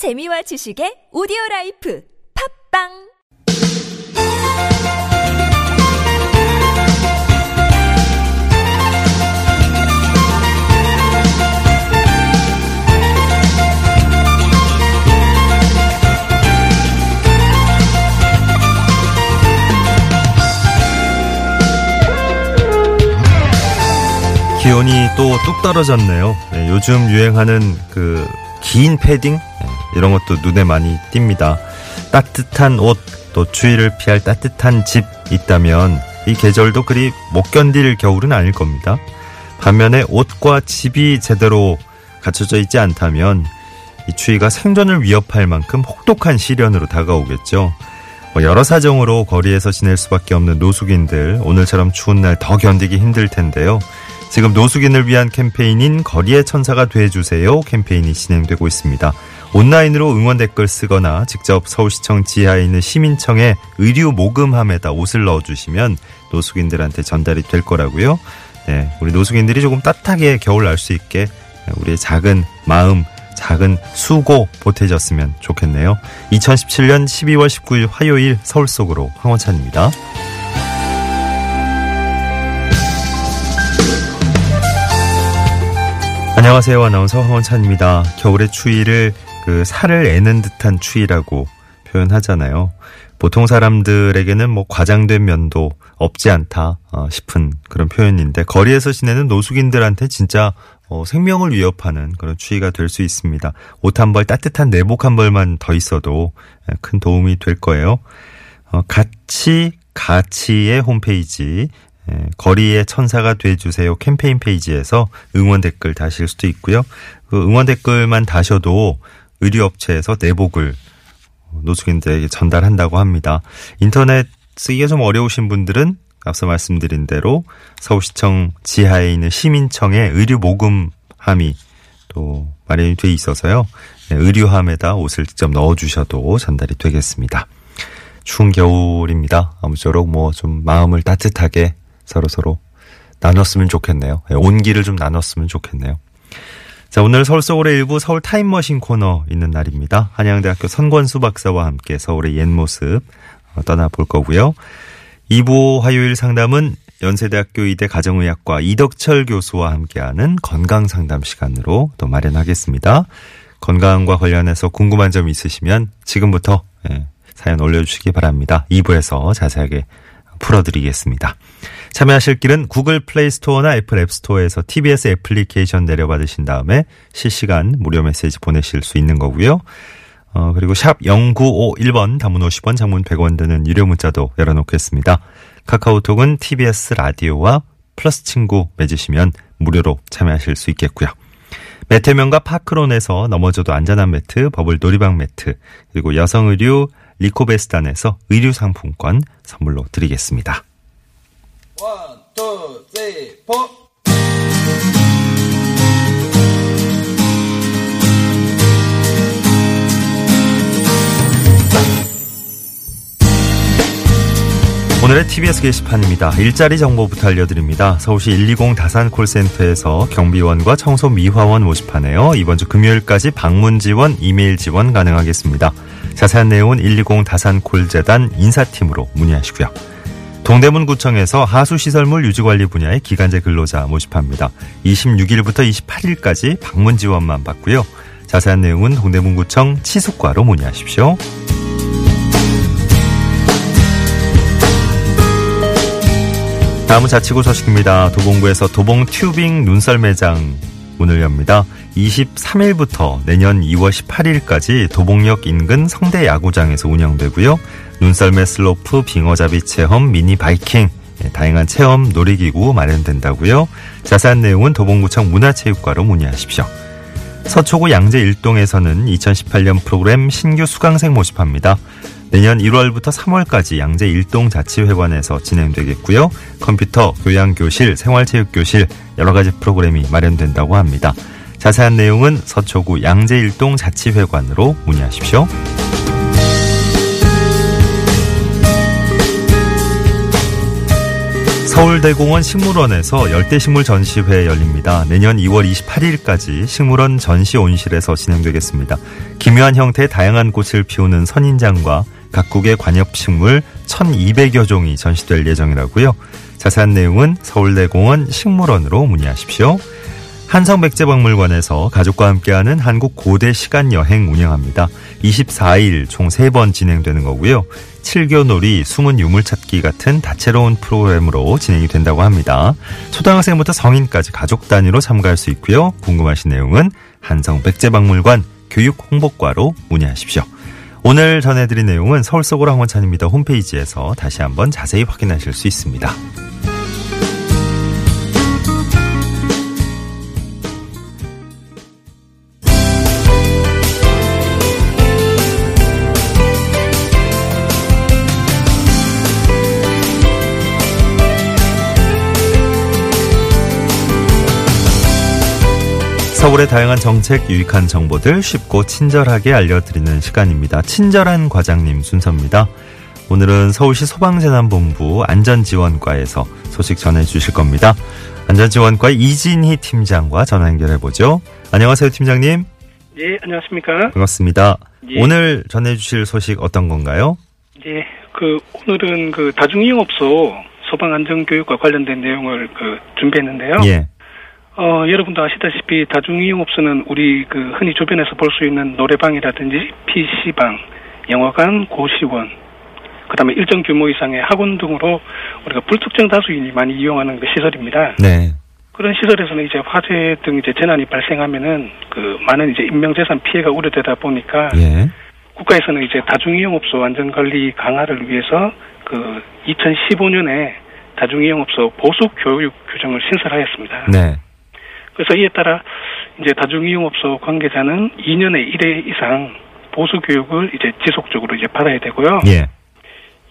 재미와 지식의 오디오 라이프 팝빵 기온이 또 뚝 떨어졌네요. 네, 요즘 유행하는 그 긴 패딩 네, 이런 것도 눈에 많이 띕니다. 따뜻한 옷, 또 추위를 피할 따뜻한 집 있다면 이 계절도 그리 못 견딜 겨울은 아닐 겁니다. 반면에 옷과 집이 제대로 갖춰져 있지 않다면 이 추위가 생존을 위협할 만큼 혹독한 시련으로 다가오겠죠. 뭐 여러 사정으로 거리에서 지낼 수밖에 없는 노숙인들 오늘처럼 추운 날 더 견디기 힘들 텐데요. 지금 노숙인을 위한 캠페인인 거리의 천사가 돼주세요 캠페인이 진행되고 있습니다. 온라인으로 응원 댓글 쓰거나 직접 서울시청 지하에 있는 시민청에 의류 모금함에다 옷을 넣어주시면 노숙인들한테 전달이 될 거라고요. 네, 우리 노숙인들이 조금 따뜻하게 겨울 날 수 있게 우리의 작은 마음, 작은 수고 보태졌으면 좋겠네요. 2017년 12월 19일 화요일 서울 속으로 황원찬입니다. 안녕하세요. 아나운서 황원찬입니다. 겨울의 추위를 그 살을 애는 듯한 추위라고 표현하잖아요. 보통 사람들에게는 뭐 과장된 면도 없지 않다 어, 싶은 그런 표현인데 거리에서 지내는 노숙인들한테 진짜 어, 생명을 위협하는 그런 추위가 될 수 있습니다. 옷 한 벌 따뜻한 내복 한 벌만 더 있어도 큰 도움이 될 거예요. 어, 같이 가치의 홈페이지 거리의 천사가 돼주세요 캠페인 페이지에서 응원 댓글 다실 수도 있고요. 그 응원 댓글만 다셔도 의류업체에서 내복을 노숙인들에게 전달한다고 합니다. 인터넷 쓰기가 좀 어려우신 분들은 앞서 말씀드린 대로 서울시청 지하에 있는 시민청에 의류 모금함이 또 마련이 돼 있어서요. 의류함에다 옷을 직접 넣어주셔도 전달이 되겠습니다. 추운 겨울입니다. 아무쪼록 뭐 좀 마음을 따뜻하게 서로 서로 나눴으면 좋겠네요. 온기를 좀 나눴으면 좋겠네요. 자, 오늘 서울 서울의 일부 서울 타임머신 코너 있는 날입니다. 한양대학교 선권수 박사와 함께 서울의 옛 모습 어, 떠나볼 거고요. 2부 화요일 상담은 연세대학교 의대 가정의학과 이덕철 교수와 함께하는 건강 상담 시간으로 또 마련하겠습니다. 건강과 관련해서 궁금한 점 있으시면 지금부터 예, 사연 올려주시기 바랍니다. 2부에서 자세하게 풀어드리겠습니다. 참여하실 길은 구글 플레이 스토어나 애플 앱 스토어에서 TBS 애플리케이션 내려받으신 다음에 실시간 무료 메시지 보내실 수 있는 거고요. 어, 그리고 샵 0951번 단문 50원 장문 100원 드는 유료 문자도 열어놓겠습니다. 카카오톡은 TBS 라디오와 플러스 친구 맺으시면 무료로 참여하실 수 있겠고요. 매태면과 파크론에서 넘어져도 안전한 매트, 버블 놀이방 매트, 그리고 여성 의류 리코베스단에서 의류 상품권 선물로 드리겠습니다. One, two, three, four. 오늘의 TBS 게시판입니다. 일자리 정보부터 알려드립니다. 서울시 120 다산 콜센터에서 경비원과 청소 미화원 모집하네요. 이번 주 금요일까지 방문 지원, 이메일 지원 가능하겠습니다. 자세한 내용은 120 다산 콜재단 인사팀으로 문의하시고요. 동대문구청에서 하수시설물 유지관리 분야의 기간제 근로자 모집합니다. 26일부터 28일까지 방문 지원만 받고요. 자세한 내용은 동대문구청 치숙과로 문의하십시오. 다음은 자치구 소식입니다. 도봉구에서 도봉 튜빙 눈썰 매장 문을 엽니다. 23일부터 내년 2월 18일까지 도봉역 인근 성대 야구장에서 운영되고요. 눈썰매 슬로프, 빙어잡이 체험, 미니 바이킹, 예, 다양한 체험 놀이기구 마련된다고요. 자세한 내용은 도봉구청 문화체육과로 문의하십시오. 서초구 양재 일동에서는 2018년 프로그램 신규 수강생 모집합니다. 내년 1월부터 3월까지 양재 일동 자치회관에서 진행되겠고요. 컴퓨터, 교양교실, 생활체육교실 여러 가지 프로그램이 마련된다고 합니다. 자세한 내용은 서초구 양재 일동 자치회관으로 문의하십시오. 서울대공원 식물원에서 열대식물 전시회 열립니다. 내년 2월 28일까지 식물원 전시 온실에서 진행되겠습니다. 기묘한 형태의 다양한 꽃을 피우는 선인장과 각국의 관엽식물 1200여 종이 전시될 예정이라고요. 자세한 내용은 서울대공원 식물원으로 문의하십시오. 한성백제박물관에서 가족과 함께하는 한국 고대 시간 여행 운영합니다. 24일 총 3번 진행되는 거고요. 칠교놀이, 숨은 유물찾기 같은 다채로운 프로그램으로 진행이 된다고 합니다. 초등학생부터 성인까지 가족 단위로 참가할 수 있고요. 궁금하신 내용은 한성백제박물관 교육홍보과로 문의하십시오. 오늘 전해드린 내용은 서울 속으로 황원찬입니다. 홈페이지에서 다시 한번 자세히 확인하실 수 있습니다. 서울의 다양한 정책, 유익한 정보들 쉽고 친절하게 알려드리는 시간입니다. 친절한 과장님 순서입니다. 오늘은 서울시 소방재난본부 안전지원과에서 소식 전해주실 겁니다. 안전지원과 이진희 팀장과 전화 연결해보죠. 안녕하세요, 팀장님. 예, 안녕하십니까. 반갑습니다. 예. 오늘 전해주실 소식 어떤 건가요? 예, 그 오늘은 그 다중이용업소 소방안전교육과 관련된 내용을 그 준비했는데요. 예. 어, 여러분도 아시다시피 다중이용업소는 우리 그 흔히 주변에서 볼 수 있는 노래방이라든지 PC방, 영화관, 고시원, 그 다음에 일정 규모 이상의 학원 등으로 우리가 불특정 다수인이 많이 이용하는 그 시설입니다. 네. 그런 시설에서는 이제 화재 등 이제 재난이 발생하면은 그 많은 이제 인명재산 피해가 우려되다 보니까 예. 국가에서는 이제 다중이용업소 안전관리 강화를 위해서 그 2015년에 다중이용업소 보수 교육 규정을 신설하였습니다. 네. 그래서 이에 따라 이제 다중이용업소 관계자는 2년에 1회 이상 보수 교육을 이제 지속적으로 이제 받아야 되고요. 예.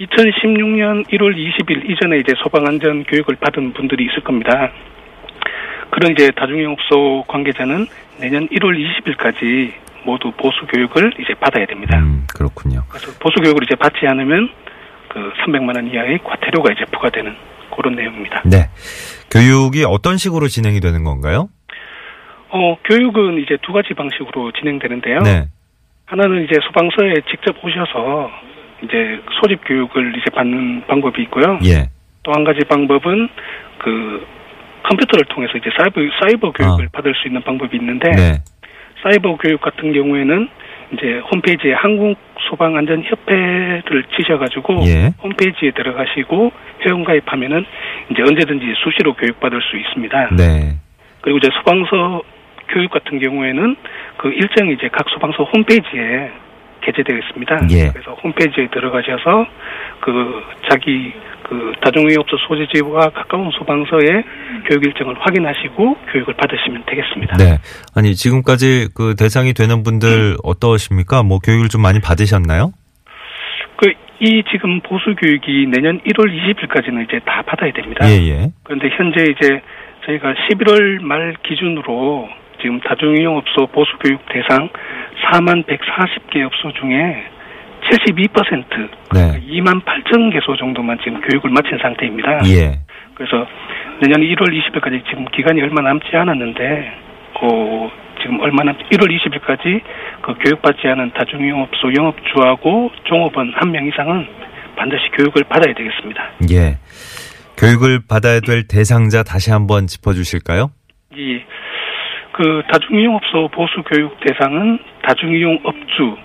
2016년 1월 20일 이전에 이제 소방안전 교육을 받은 분들이 있을 겁니다. 그런 이제 다중이용업소 관계자는 내년 1월 20일까지 모두 보수 교육을 이제 받아야 됩니다. 음, 그렇군요. 그래서 보수 교육을 이제 받지 않으면 그 300만 원 이하의 과태료가 이제 부과되는 그런 내용입니다. 네. 교육이 어떤 식으로 진행이 되는 건가요? 어, 교육은 이제 두 가지 방식으로 진행되는데요. 네. 하나는 이제 소방서에 직접 오셔서 이제 소집 교육을 이제 받는 방법이 있고요. 예. 또 한 가지 방법은 그 컴퓨터를 통해서 이제 사이버 사이버 교육을 아. 받을 수 있는 방법이 있는데 네. 사이버 교육 같은 경우에는 이제 홈페이지에 한국 소방 안전 협회를 치셔가지고 예. 홈페이지에 들어가시고 회원 가입하면은 이제 언제든지 수시로 교육받을 수 있습니다. 네. 그리고 이제 소방서 교육 같은 경우에는 그 일정이 이제 각 소방서 홈페이지에 게재되어 있습니다. 예. 그래서 홈페이지에 들어가셔서 그 자기 그 다중이용업소 소재지와 가까운 소방서의 교육 일정을 확인하시고 교육을 받으시면 되겠습니다. 네. 아니, 지금까지 그 대상이 되는 분들 어떠십니까? 뭐 교육을 좀 많이 받으셨나요? 그 이 지금 보수 교육이 내년 1월 20일까지는 이제 다 받아야 됩니다. 예, 예. 그런데 현재 이제 저희가 11월 말 기준으로 지금 다중이용 업소 보수 교육 대상 4만 140개 업소 중에 72% 네. 2만 8천 개소 정도만 지금 교육을 마친 상태입니다. 예. 그래서 내년 1월 20일까지 지금 기간이 얼마 남지 않았는데, 어, 지금 얼마 남 1월 20일까지 그 교육받지 않은 다중이용업소 영업주하고 종업원 한 명 이상은 반드시 교육을 받아야 되겠습니다. 예. 교육을 받아야 될 대상자 다시 한번 짚어 주실까요? 이, 그 다중이용업소 보수 교육 대상은 다중이용업주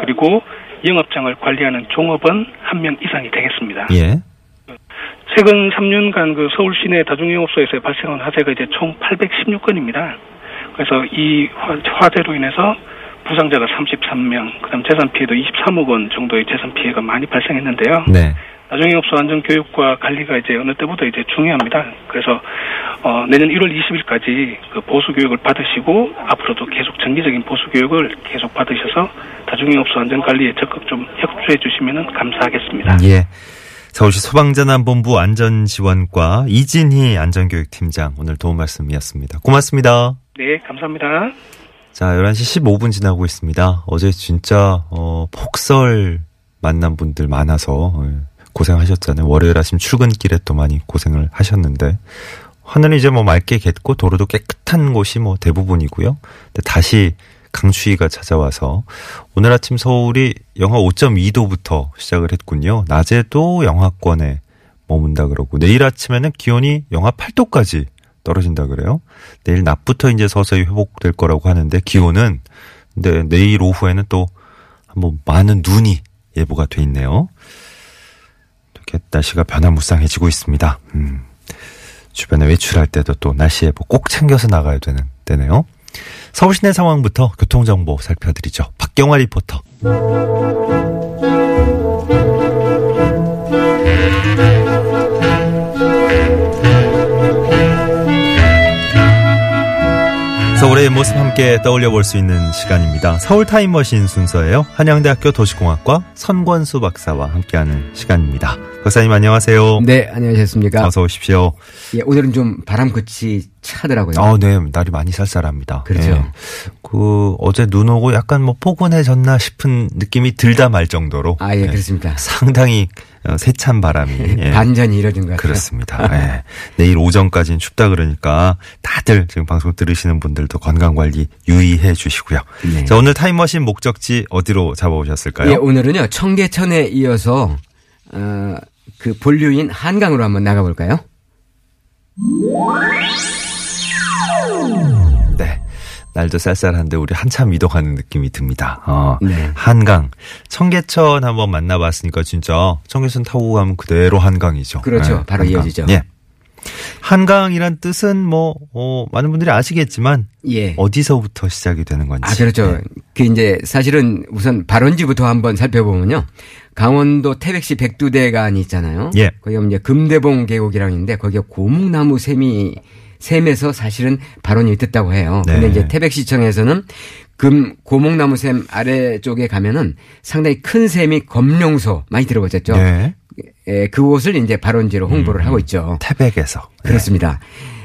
그리고 영업장을 관리하는 종업원 한 명 이상이 되겠습니다. 예. 최근 3년간 그 서울 시내 다중이용업소에서 발생한 화재가 이제 총 816건입니다. 그래서 이 화- 화재로 인해서 부상자가 33명, 그다음 재산 피해도 23억 원 정도의 재산 피해가 많이 발생했는데요. 네. 다중이용업소 안전 교육과 관리가 이제 어느 때보다 이제 중요합니다. 그래서 어, 내년 1월 20일까지 그 보수 교육을 받으시고 앞으로도 계속 정기적인 보수 교육을 계속 받으셔서 다중이용업소 안전 관리에 적극 좀 협조해 주시면 감사하겠습니다. 예. 서울시 소방재난본부 안전지원과 이진희 안전교육팀장 오늘 도움 말씀이었습니다. 고맙습니다. 네, 감사합니다. 자, 11시 15분 지나고 있습니다. 어제 진짜, 어, 폭설 만난 분들 많아서, 예, 고생하셨잖아요. 월요일 아침 출근길에 또 많이 고생을 하셨는데 하늘은 이제 뭐 맑게 겠고 도로도 깨끗한 곳이 뭐 대부분이고요. 근데 다시 강추위가 찾아와서 오늘 아침 서울이 영하 5.2도부터 시작을 했군요. 낮에도 영하권에 머문다 그러고 내일 아침에는 기온이 영하 8도까지 떨어진다 그래요. 내일 낮부터 이제 서서히 회복될 거라고 하는데 기온은 근데 내일 오후에는 또 한번 많은 눈이 예보가 돼 있네요. 날씨가 변화무쌍해지고 있습니다. 음. 주변에 외출할 때도 또 날씨 예보 꼭 챙겨서 나가야 되는 때네요. 서울 시내 상황부터 교통정보 살펴드리죠. 박경화 리포터. 모습 함께 떠올려 볼 수 있는 시간입니다. 서울 타임머신 순서예요. 한양대학교 도시공학과 선권수 박사와 함께하는 시간입니다. 박사님 안녕하세요. 네, 안녕하셨습니까? 어서 오십시오. 예, 오늘은 좀 바람 끝이 차더라고요. 아, 네, 날이 많이 쌀쌀합니다. 그렇죠. 예. 그 어제 눈 오고 약간 뭐 포근해졌나 싶은 느낌이 들다 말 정도로 아, 예, 예, 그렇습니다. 상당히 어, 세찬 바람이 예. 반전이 이뤄진 것 같아요. 그렇습니다. 예. 내일 오전까지는 춥다 그러니까 다들 지금 방송 들으시는 분들도 건강 관리 유의해 주시고요. 네. 자, 오늘 타임머신 목적지 어디로 잡아오셨을까요? 예, 오늘은요, 청계천에 이어서, 어, 그 본류인 한강으로 한번 나가볼까요? 네. 날도 쌀쌀한데 우리 한참 이동하는 느낌이 듭니다. 어, 네. 한강. 청계천 한번 만나봤으니까 진짜 청계천 타고 가면 그대로 한강이죠. 그렇죠. 바로 이어지죠. 예. 한강이란 뜻은 뭐, 어, 많은 분들이 아시겠지만 예. 어디서부터 시작이 되는 건지. 아, 그렇죠. 그 이제 사실은 우선 발원지부터 한번 살펴보면요. 강원도 태백시 백두대간이 있잖아요. 예. 거기 이제 금대봉 계곡이라고 있는데 거기에 고목나무 샘이 샘에서 사실은 발원이 됐다고 해요. 네. 근데 이제 태백시청에서는 금 고목나무 샘 아래쪽에 가면은 상당히 큰 샘이 검룡소 많이 들어보셨죠? 네. 예, 그곳을 이제 발원지로 홍보를 음. 하고 있죠. 태백에서. 그렇습니다.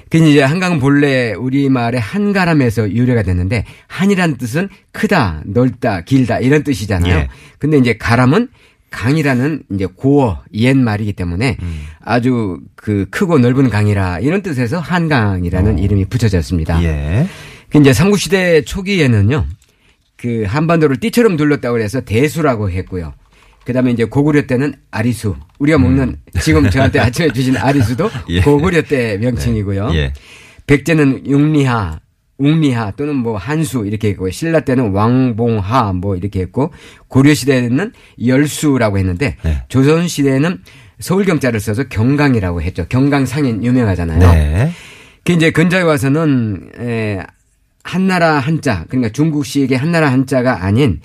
그 이제 한강 본래 우리말의 한가람에서 유래가 됐는데 한이란 뜻은 크다, 넓다, 길다 이런 뜻이잖아요. 예. 근데 이제 가람은 강이라는 이제 고어 옛 말이기 때문에 음. 아주 그 크고 넓은 강이라 이런 뜻에서 한강이라는 이름이 붙여졌습니다. 예. 그 이제 삼국 시대 초기에는요, 그 한반도를 띠처럼 둘렀다고 해서 대수라고 했고요. 그 다음에 이제 고구려 때는 아리수. 우리가 먹는 지금 저한테 아침에 주신 아리수도 음. 예. 고구려 때 명칭이고요. 예. 백제는 웅리하, 웅리하 또는 뭐 한수 이렇게 했고 신라 때는 왕봉하 뭐 이렇게 했고 고려 시대에는 열수라고 했는데 네. 조선 시대에는 서울 경자를 써서 경강이라고 했죠. 경강 상인 유명하잖아요. 네. 그 이제 근자에 와서는 에, 한나라 한자 그러니까 중국식의 한나라 한자가 아닌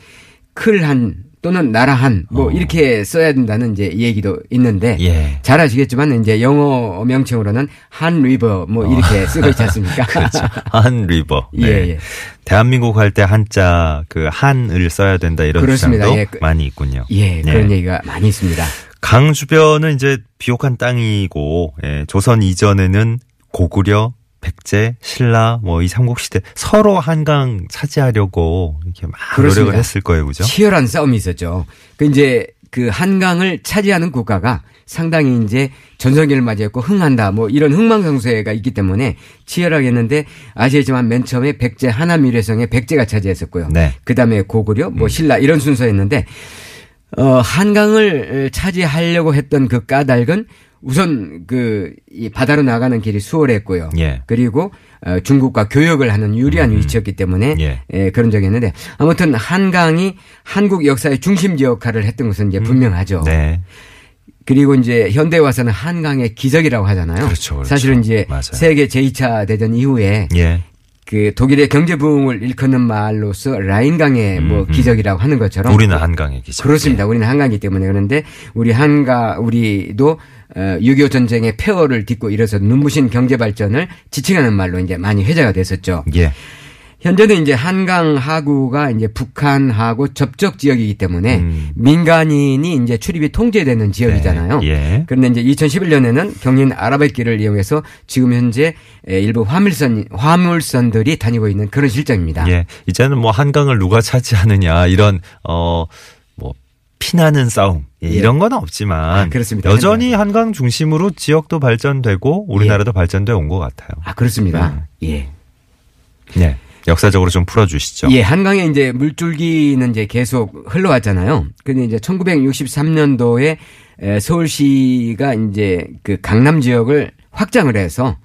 클 한 또는 나라 한 뭐 어. 이렇게 써야 된다는 이제 얘기도 있는데 예. 잘 아시겠지만 이제 영어 명칭으로는 Han River 뭐 이렇게 쓰고 있지 않습니까? 어. 그렇죠. Han River. 네. 예, 예. 대한민국 할 때 한자 그 한을 써야 된다 이런 그렇습니다. 주장도 예, 그- 많이 있군요. 예, 그런 얘기가 많이 있습니다. 강 주변은 이제 비옥한 땅이고 예, 조선 이전에는 고구려, 백제, 신라 뭐 이 삼국 시대 서로 한강 차지하려고 이렇게 막 그렇습니다. 노력을 했을 거예요, 그죠? 치열한 싸움이 있었죠. 그 이제 그 한강을 차지하는 국가가 상당히 이제 전성기를 맞이했고 흥한다 뭐 이런 흥망성쇠가 있기 때문에 치열하게 했는데 아시겠지만 맨 처음에 백제 하남 유래성의 백제가 차지했었고요. 네. 음. 그다음에 고구려 뭐 신라 이런 순서였는데 어 한강을 차지하려고 했던 그 까닭은 우선 그 이 바다로 나가는 길이 수월했고요. 예. 그리고 어, 중국과 교역을 하는 유리한 위치였기 때문에 예. 예, 그런 적이 있는데 아무튼 한강이 한국 역사의 중심지 역할을 했던 것은 이제 분명하죠. 네. 그리고 이제 현대에 와서는 한강의 기적이라고 하잖아요. 그렇죠, 그렇죠. 사실은 이제 맞아요. 세계 제2차 대전 이후에 예. 그 독일의 경제 부흥을 일컫는 말로서 라인강의 뭐 음, 음. 기적이라고 하는 것처럼 우리는 한강의 기적. 그렇습니다. 우리는 한강이기 때문에 그런데 우리 한가 우리도 어, 6.25 전쟁의 폐허를 딛고 일어서 눈부신 경제 발전을 지칭하는 말로 이제 많이 회자가 됐었죠. 예. 현재는 이제 한강 하구가 이제 북한하고 접촉 지역이기 때문에 음. 민간인이 이제 출입이 통제되는 지역이잖아요. 네. 예. 그런데 이제 2011년에는 경인 아라뱃길을 이용해서 지금 현재 에, 일부 화물선 화물선들이 다니고 있는 그런 실정입니다. 예. 이제는 뭐 한강을 누가 차지하느냐 이런 어뭐 피나는 싸움 예, 예. 이런 건 없지만 아, 그렇습니다. 여전히 한강 중심으로 지역도 발전되고 우리나라도 발전돼 온 것 같아요. 아 그렇습니다. 예. 네. 역사적으로 좀 풀어주시죠. 예, 한강에 이제 물줄기는 이제 계속 흘러왔잖아요. 근데 이제 1963년도에 서울시가 이제 그 강남 지역을 확장을 해서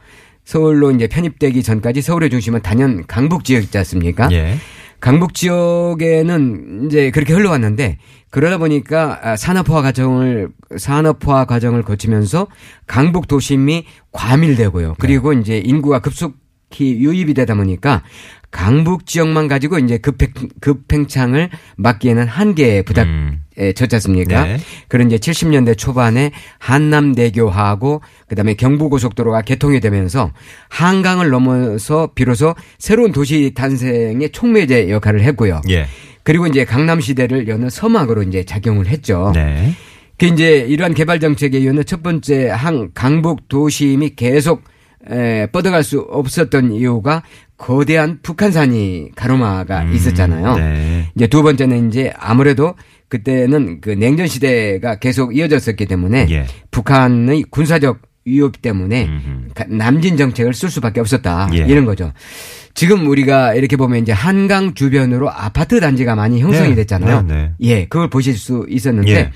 서울로 이제 편입되기 전까지 서울의 중심은 단연 강북 지역이지 않습니까? 예. 강북 지역에는 이제 그렇게 흘러왔는데 그러다 보니까 아, 산업화 과정을 산업화 과정을 거치면서 강북 도심이 과밀되고요. 그리고 이제 인구가 급속 히 유입이 되다 보니까 강북 지역만 가지고 이제 급행, 급행창을 막기에는 한계에 부닥 음. 에 졌지 않습니까? 네. 그런 이제 70년대 초반에 한남대교하고 그다음에 경부고속도로가 개통이 되면서 한강을 넘어서 비로소 새로운 도시 탄생의 촉매제 역할을 했고요. 예. 그리고 이제 강남 시대를 여는 서막으로 이제 작용을 했죠. 네. 그 이제 이러한 개발 정책의 이유는 첫 번째 한 강북 도심이 계속 에, 뻗어갈 수 없었던 이유가 거대한 북한산이 가로마가 있었잖아요. 네. 이제 두 번째는 이제 아무래도 그때는 그 냉전 시대가 계속 이어졌었기 때문에 예. 북한의 군사적 위협 때문에 음흠. 가- 남진 정책을 쓸 수밖에 없었다 예. 이런 거죠. 지금 우리가 이렇게 보면 이제 한강 주변으로 아파트 단지가 많이 형성이 네. 됐잖아요. 네, 예, 그걸 보실 수 있었는데 예.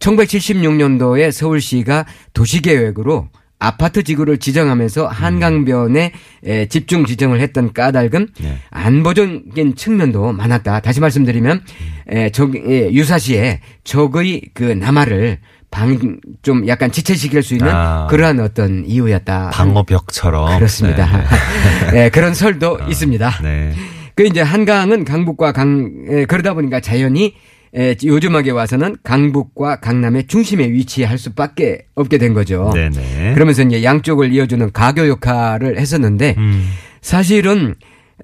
1976년도에 서울시가 도시계획으로 아파트 지구를 지정하면서 한강변에 에, 집중 지정을 했던 까닭은 예. 안보적인 측면도 많았다. 다시 말씀드리면 에, 적, 예, 유사시에 적의 그 남하를 방 좀 약간 지체시킬 수 있는 아. 그러한 어떤 이유였다. 방어벽처럼. 그렇습니다. 예, 그런 설도 있습니다. 네. 그 이제 한강은 강북과 강 에, 그러다 보니까 자연히 에, 요즘하게 와서는 강북과 강남의 중심에 위치할 수밖에 없게 된 거죠. 네. 네. 그러면서 이제 양쪽을 이어주는 가교 역할을 했었는데 음. 사실은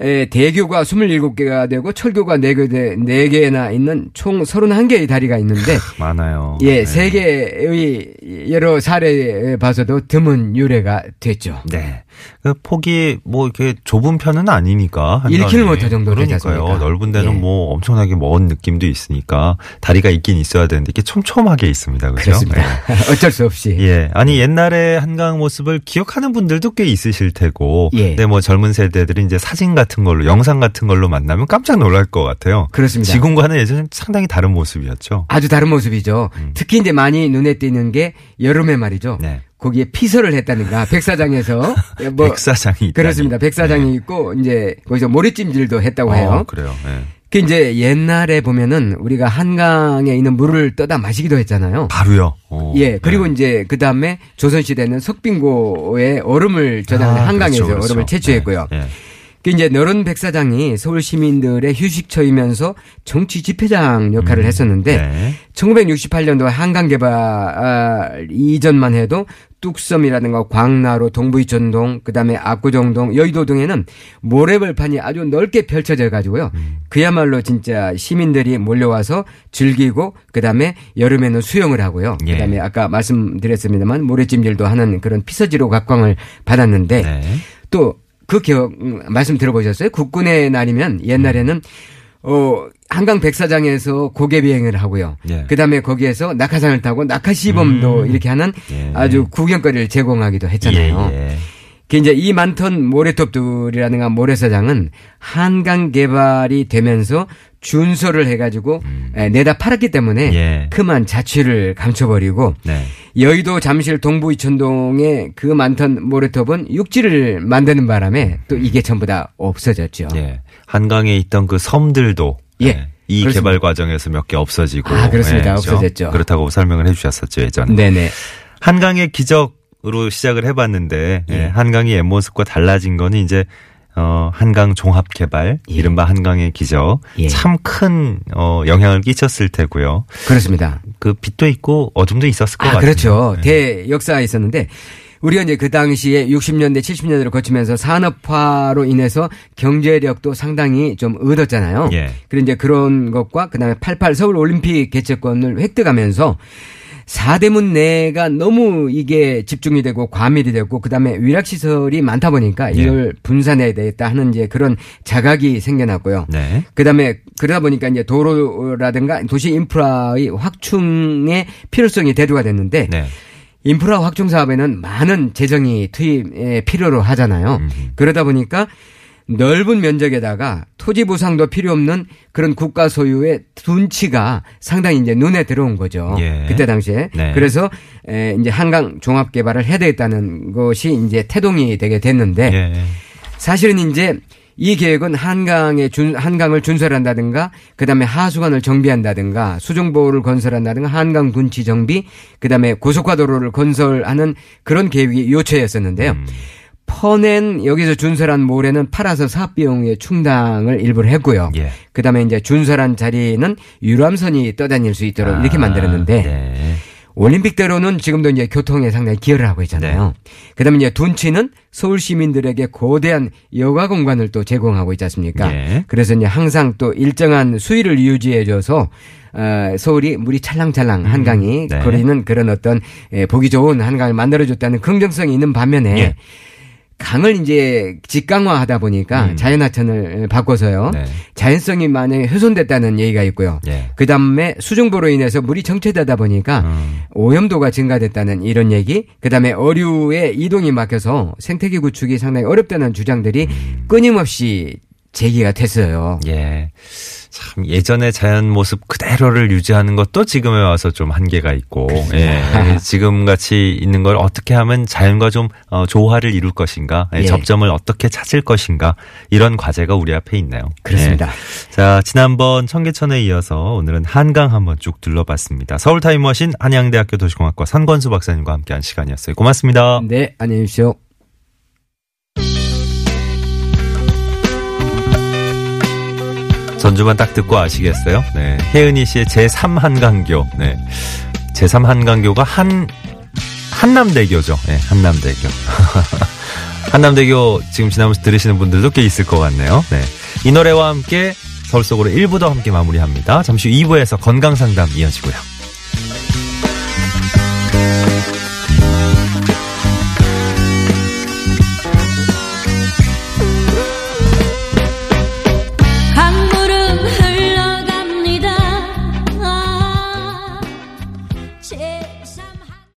에, 대교가 27개가 되고 철교가 4개, 4개나 있는 총 31개의 다리가 있는데 많아요. 예, 네. 세계의 여러 사례에 봐서도 드문 유래가 됐죠. 네. 그 폭이 뭐 이렇게 좁은 편은 아니니까. 한강이. 1km 정도 그러니까요. 넓은 데는 예. 뭐 엄청나게 먼 느낌도 있으니까 다리가 있긴 있어야 되는데 이게 촘촘하게 있습니다. 그죠? 그렇습니다. 어쩔 수 없이. 네. 예. 아니 옛날에 한강 모습을 기억하는 분들도 꽤 있으실 테고. 예. 근데 뭐 젊은 세대들이 이제 사진 같은 걸로 영상 같은 걸로 만나면 깜짝 놀랄 것 같아요. 그렇습니다. 지금과는 예전에 상당히 다른 모습이었죠. 아주 다른 모습이죠. 특히 이제 많이 눈에 띄는 게 여름에 말이죠. 음. 네. 거기에 피서를 했다는가 백사장에서 뭐 백사장이. 그렇습니다. 백사장이 있고 이제 거기서 모래찜질도 했다고 해요. 어, 그래요. 예. 그 이제 옛날에 보면은 우리가 한강에 있는 물을 떠다 마시기도 했잖아요. 바로요. 어. 예, 그리고 네. 이제 그 다음에 조선 시대는 석빙고에 얼음을 저장해 아, 한강에서 그렇죠, 그렇죠. 얼음을 채취했고요. 네, 예. 그 이제 너른 백사장이 서울 시민들의 휴식처이면서 정치 집회장 역할을 했었는데 네. 1968년도 한강 개발 아, 이전만 해도 뚝섬이라든가 광나루, 동부이천동, 그다음에 압구정동, 여의도 등에는 모래벌판이 아주 넓게 펼쳐져 가지고요. 음. 그야말로 진짜 시민들이 몰려와서 즐기고 그다음에 여름에는 수영을 하고요. 예. 그다음에 아까 말씀드렸습니다만 모래찜질도 하는 그런 피서지로 각광을 받았는데 네. 또 그 기억 음, 말씀 들어보셨어요? 국군의 날이면 옛날에는 어 한강 백사장에서 고개 비행을 하고요. 예. 그다음에 거기에서 낙하산을 타고 낙하 시범도 이렇게 하는 예. 아주 구경거리를 제공하기도 했잖아요. 예, 예. 그 이제 이 많던 모래톱들이라든가 모래사장은 한강 개발이 되면서 준설을 해가지고 에, 내다 팔았기 때문에 음. 예. 그만 자취를 감춰버리고 네. 여의도 잠실 동부 이천동의 그 많던 모래톱은 육지를 만드는 바람에 또 이게 전부 다 없어졌죠. 예. 한강에 있던 그 섬들도 예. 이 그렇습니다. 개발 과정에서 몇 개 없어지고 아, 그렇습니다. 그렇죠? 없어졌죠. 그렇다고 설명을 해주셨었죠 예전에. 네네. 한강의 기적으로 시작을 해봤는데 예, 한강이 옛 모습과 달라진 거는 이제 어, 한강 종합 개발, 예. 이른바 한강의 기적, 예. 참큰 어, 영향을 끼쳤을 테고요. 그렇습니다. 그 빛도 있고 어둠도 있었을 것 아, 같아요. 그렇죠. 대역사가 있었는데 우리가 이제 그 당시에 60년대, 70년대를 거치면서 산업화로 인해서 경제력도 상당히 좀 얻었잖아요. 예. 그리고 이제 그런 것과 그다음에 88 서울 올림픽 개최권을 획득하면서 사대문 내가 너무 이게 집중이 되고 과밀이 되고 그다음에 위락 시설이 많다 보니까 예. 이걸 분산해야 되겠다 하는 이제 그런 자각이 생겨났고요. 네. 그다음에 그러다 보니까 이제 도로라든가 도시 인프라의 확충의 필요성이 대두가 됐는데 네. 인프라 확충 사업에는 많은 재정이 투입에 필요로 하잖아요. 그러다 보니까 넓은 면적에다가 토지 보상도 필요 없는 그런 국가 소유의 둔치가 상당히 이제 눈에 들어온 거죠. 예. 그때 당시에. 네. 그래서 에, 이제 한강 종합 개발을 해야 되겠다는 것이 이제 태동이 되게 됐는데 예. 사실은 이제 이 계획은 한강에 준, 한강을 준설한다든가, 그 다음에 하수관을 정비한다든가, 수중보호를 건설한다든가, 한강 둔치 정비, 그 다음에 고속화도로를 건설하는 그런 계획이 요체였었는데요. 음. 퍼낸 여기서 준설한 모래는 팔아서 사업비용의 충당을 일부를 했고요. 예. 그 다음에 이제 준설한 자리는 유람선이 떠다닐 수 있도록 이렇게 아, 만들었는데, 네. 올림픽대로는 지금도 이제 교통에 상당히 기여를 하고 있잖아요. 네. 그다음에 이제 둔치는 서울 시민들에게 거대한 여가 공간을 또 제공하고 있지 않습니까? 예. 그래서 이제 항상 또 일정한 수위를 유지해줘서 어, 서울이 물이 찰랑찰랑 한강이 네. 거리는 그런 어떤 예, 보기 좋은 한강을 만들어줬다는 긍정성이 있는 반면에 예. 강을 이제 직강화하다 보니까 음. 자연하천을 바꿔서요. 네. 자연성이 만약에 훼손됐다는 얘기가 있고요. 예. 그 다음에 수중보로 인해서 물이 정체되다 보니까 음. 오염도가 증가됐다는 이런 얘기, 그 다음에 어류의 이동이 막혀서 생태계 구축이 상당히 어렵다는 주장들이 음. 끊임없이 제기가 됐어요. 예. 참 예전의 자연 모습 그대로를 유지하는 것도 지금에 와서 좀 한계가 있고 예. 지금 같이 있는 걸 어떻게 하면 자연과 좀 어, 조화를 이룰 것인가 예, 예. 접점을 어떻게 찾을 것인가 이런 과제가 우리 앞에 있네요. 그렇습니다. 예. 자 지난번 청계천에 이어서 오늘은 한강 한번 쭉 둘러봤습니다. 서울 타임머신 한양대학교 도시공학과 산권수 박사님과 함께한 시간이었어요. 고맙습니다. 네, 안녕히 계십시오. 전주만 딱 듣고 아시겠어요? 네. 혜은이 씨의 제3한강교. 네. 제3한강교가 한, 한남대교죠. 네, 한남대교. 한남대교 지금 지나면서 들으시는 분들도 꽤 있을 것 같네요. 네. 이 노래와 함께 서울 속으로 1부도 함께 마무리합니다. 잠시 후 2부에서 건강 상담 이어지고요.